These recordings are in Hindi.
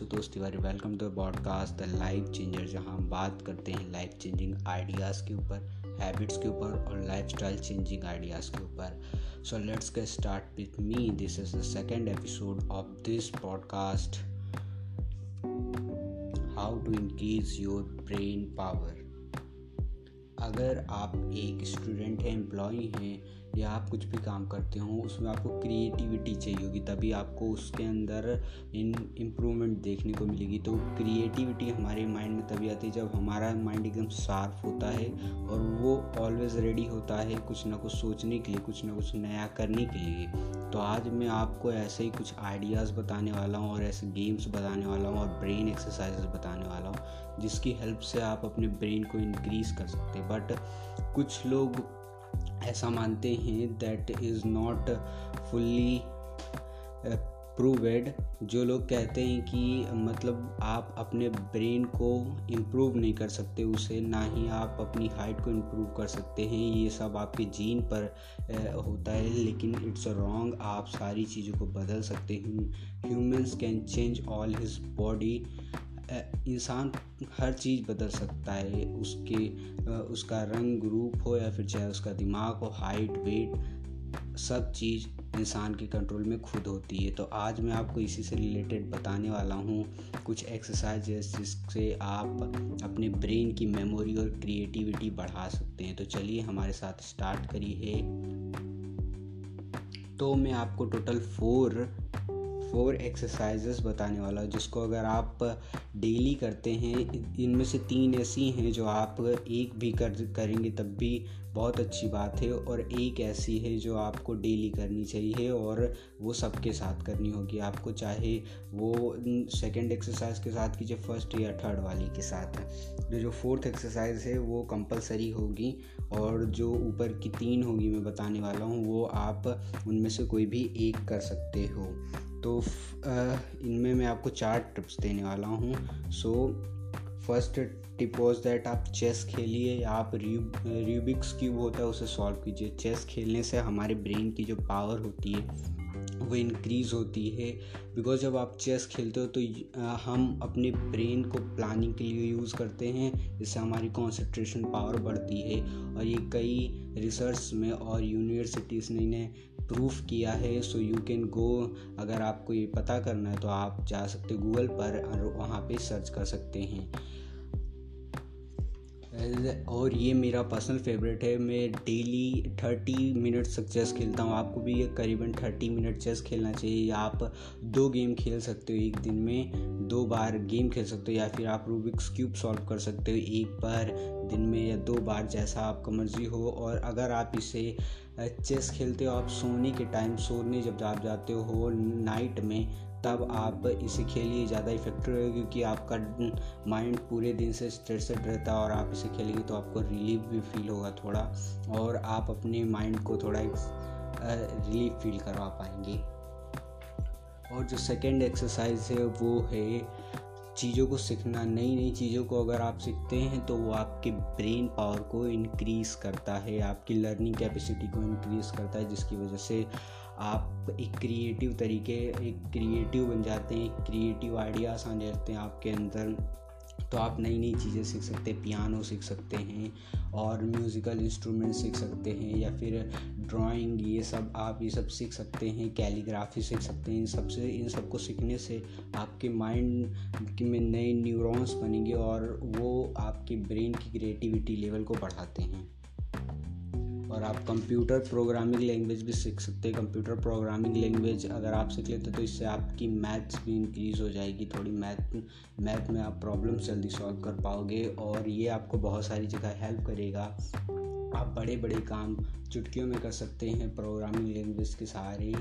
Ashutosh Tiwari welcome to podcast the life changer जहाँ हम बात करते हैं लाइफ चेंजिंग आइडियाज़ के ऊपर हैबिट्स के ऊपर और लाइफ स्टाइल चेंजिंग आइडियाज़ के ऊपर। So let's get start with me this is the second episode of this podcast how to increase your brain power अगर आप एक स्टूडेंट हैं एम्प्लॉय हैं या आप कुछ भी काम करते हो, उसमें आपको क्रिएटिविटी चाहिए होगी, तभी आपको उसके अंदर इन इम्प्रूवमेंट देखने को मिलेगी। तो क्रिएटिविटी हमारे माइंड में तभी आती है जब हमारा माइंड एकदम शार्प होता है और वो ऑलवेज रेडी होता है कुछ ना कुछ सोचने के लिए, कुछ ना कुछ नया करने के लिए। तो आज मैं आपको ऐसे ही कुछ आइडियाज़ बताने वाला हूँ और ऐसे गेम्स बताने वाला हूँ और ब्रेन एक्सरसाइजेस बताने वाला हूँ, जिसकी हेल्प से आप अपने ब्रेन को इंक्रीज़ कर सकते हैं। बट कुछ लोग ऐसा मानते हैं that is not fully proved जो लोग कहते हैं कि मतलब आप अपने ब्रेन को इम्प्रूव नहीं कर सकते उसे ना ही आप अपनी हाइट को इम्प्रूव कर सकते हैं। ये सब आपके जीन पर uh, होता है लेकिन इट्स अ रॉन्ग आप सारी चीज़ों को बदल सकते हैं। Humans can change all his body इंसान हर चीज़ बदल सकता है। उसके उसका रंग, रूप हो या फिर चाहे उसका दिमाग हो हाइट वेट सब चीज़ इंसान के कंट्रोल में खुद होती है। तो आज मैं आपको इसी से रिलेटेड बताने वाला हूँ कुछ एक्सरसाइजेस जिससे आप अपने ब्रेन की मेमोरी और क्रिएटिविटी बढ़ा सकते हैं। तो चलिए हमारे साथ स्टार्ट करिए। तो मैं आपको टोटल फोर फोर एक्सरसाइजेस बताने वाला हूँ जिसको अगर आप डेली करते हैं इनमें से तीन ऐसी हैं जो आप एक भी कर, करेंगे तब भी बहुत अच्छी बात है और एक ऐसी है जो आपको डेली करनी चाहिए और वो सबके साथ करनी होगी। आपको चाहे वो सेकंड एक्सरसाइज के साथ कीजिए फ़र्स्ट या थर्ड वाली के साथ। जो जो फोर्थ एक्सरसाइज है, वो कंपलसरी होगी और जो ऊपर की तीन होगी, मैं बताने वाला हूँ, वो आप उनमें से कोई भी एक कर सकते हो। तो इनमें मैं आपको चार टिप्स देने वाला हूँ। So first tip was that आप चेस खेलिए, आप र्यूबिक्स क्यूब होता है, उसे सॉल्व कीजिए। चेस खेलने से हमारे ब्रेन की जो पावर होती है, वो इंक्रीज़ होती है। बिकॉज़ जब आप चेस खेलते हो तो हम अपने ब्रेन को प्लानिंग के लिए यूज़ करते हैं, जिससे हमारी कॉन्सेंट्रेशन पावर बढ़ती है। और ये कई रिसर्च में और यूनिवर्सिटीज़ ने इन्हें प्रूफ किया है। सो यू कैन गो अगर आपको ये पता करना है तो आप जा सकते गूगल पर और वहाँ पे सर्च कर सकते हैं। और ये मेरा पर्सनल फेवरेट है। मैं डेली थर्टी मिनट तक चेस खेलता हूँ। आपको भी करीबन थर्टी मिनट चेस खेलना चाहिए। आप दो गेम खेल सकते हो एक दिन में। दो बार गेम खेल सकते हो या फिर आप रूबिक्स क्यूब सॉल्व कर सकते हो एक बार दिन में या दो बार जैसा आपका मर्ज़ी हो। और अगर आप इसे चेस खेलते हो, आप सोने के टाइम सोने जब आप जाते हो नाइट में तब आप इसे खेलिए, ज़्यादा इफ़ेक्टिव रहेगा क्योंकि आपका माइंड पूरे दिन से स्ट्रेसड रहता है और आप इसे खेलेंगे तो आपको रिलीफ भी फील होगा थोड़ा और आप अपने माइंड को थोड़ा रिलीफ फील करवा पाएँगे। और जो सेकेंड एक्सरसाइज है वो है चीज़ों को सीखना। नई नई चीज़ों को अगर आप सीखते हैं तो वो आपके ब्रेन पावर को इनक्रीज़ करता है, आपकी लर्निंग कैपेसिटी को इंक्रीज़ करता है, जिसकी वजह से आप एक क्रिएटिव तरीके, एक क्रिएटिव बन जाते हैं क्रिएटिव आइडियाज़ आ जाते हैं आपके अंदर। तो आप नई नई चीज़ें सीख सकते हैं पियानो सीख सकते हैं और म्यूज़िकल इंस्ट्रूमेंट सीख सकते हैं या फिर ड्राइंग ये सब आप, ये सब सीख सकते हैं कैलीग्राफी सीख सकते हैं। इन सबसे, इन सबको सीखने से आपके माइंड में नए न्यूरॉन्स बनेंगे और वो आपके ब्रेन की क्रिएटिविटी लेवल को बढ़ाते हैं। और आप कंप्यूटर प्रोग्रामिंग लैंग्वेज भी सीख सकते हैं। कंप्यूटर प्रोग्रामिंग लैंग्वेज अगर आप सीख लेते तो इससे आपकी मैथ्स भी इंक्रीज़ हो जाएगी। थोड़ी मैथ मैथ में आप प्रॉब्लम्स जल्दी सॉल्व कर पाओगे और ये आपको बहुत सारी जगह हेल्प करेगा। आप बड़े बड़े काम, चुटकियों में कर सकते हैं प्रोग्रामिंग लैंग्वेज के सहारे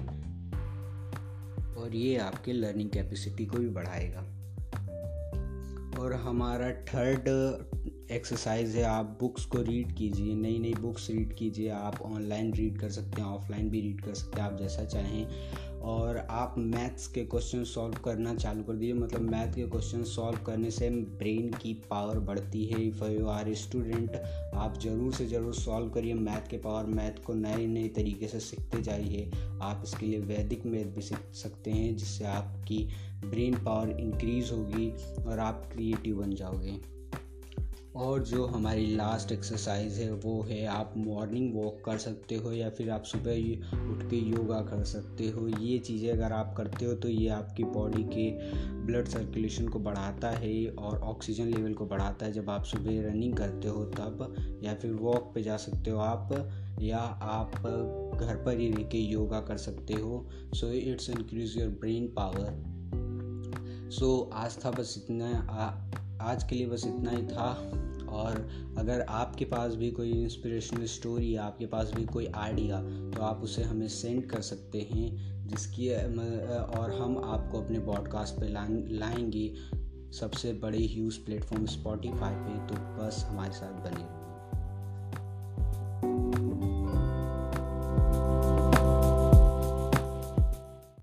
और ये आपके लर्निंग कैपेसिटी को भी बढ़ाएगा। और हमारा थर्ड एक्सरसाइज है, आप बुक्स को रीड कीजिए नई नई बुक्स रीड कीजिए, आप ऑनलाइन रीड कर सकते हैं ऑफलाइन भी रीड कर सकते हैं, आप जैसा चाहें। और आप मैथ्स के क्वेश्चन सॉल्व करना चालू कर दीजिए मतलब मैथ के क्वेश्चन सॉल्व करने से ब्रेन की पावर बढ़ती है। इफ़ यू आर स्टूडेंट आप ज़रूर से ज़रूर सॉल्व करिए मैथ के पावर मैथ को नए नए तरीके से सीखते जाइए। आप इसके लिए वैदिक मैथ भी सीख सकते हैं, जिससे आपकी ब्रेन पावर इंक्रीज़ होगी और आप क्रिएटिव बन जाओगे। और जो हमारी लास्ट एक्सरसाइज है, वो है आप मॉर्निंग वॉक कर सकते हो या फिर आप सुबह उठ के योगा कर सकते हो। ये चीज़ें अगर आप करते हो तो ये आपकी बॉडी के ब्लड सर्कुलेशन को बढ़ाता है और ऑक्सीजन लेवल को बढ़ाता है। जब आप सुबह रनिंग करते हो तब या फिर वॉक पे जा सकते हो आप, या आप घर पर ही रह के योगा कर सकते हो। So it's increase your brain power so आज था बस इतना। आज के लिए बस इतना ही था। और अगर आपके पास भी कोई इंस्पिरेशनल स्टोरी या आपके पास भी कोई आइडिया तो आप उसे हमें सेंड कर सकते हैं, जिसकी और हम आपको अपने पॉडकास्ट पे लाएँगे सबसे बड़े ह्यूज प्लेटफॉर्म स्पॉटीफाई पे तो बस हमारे साथ बने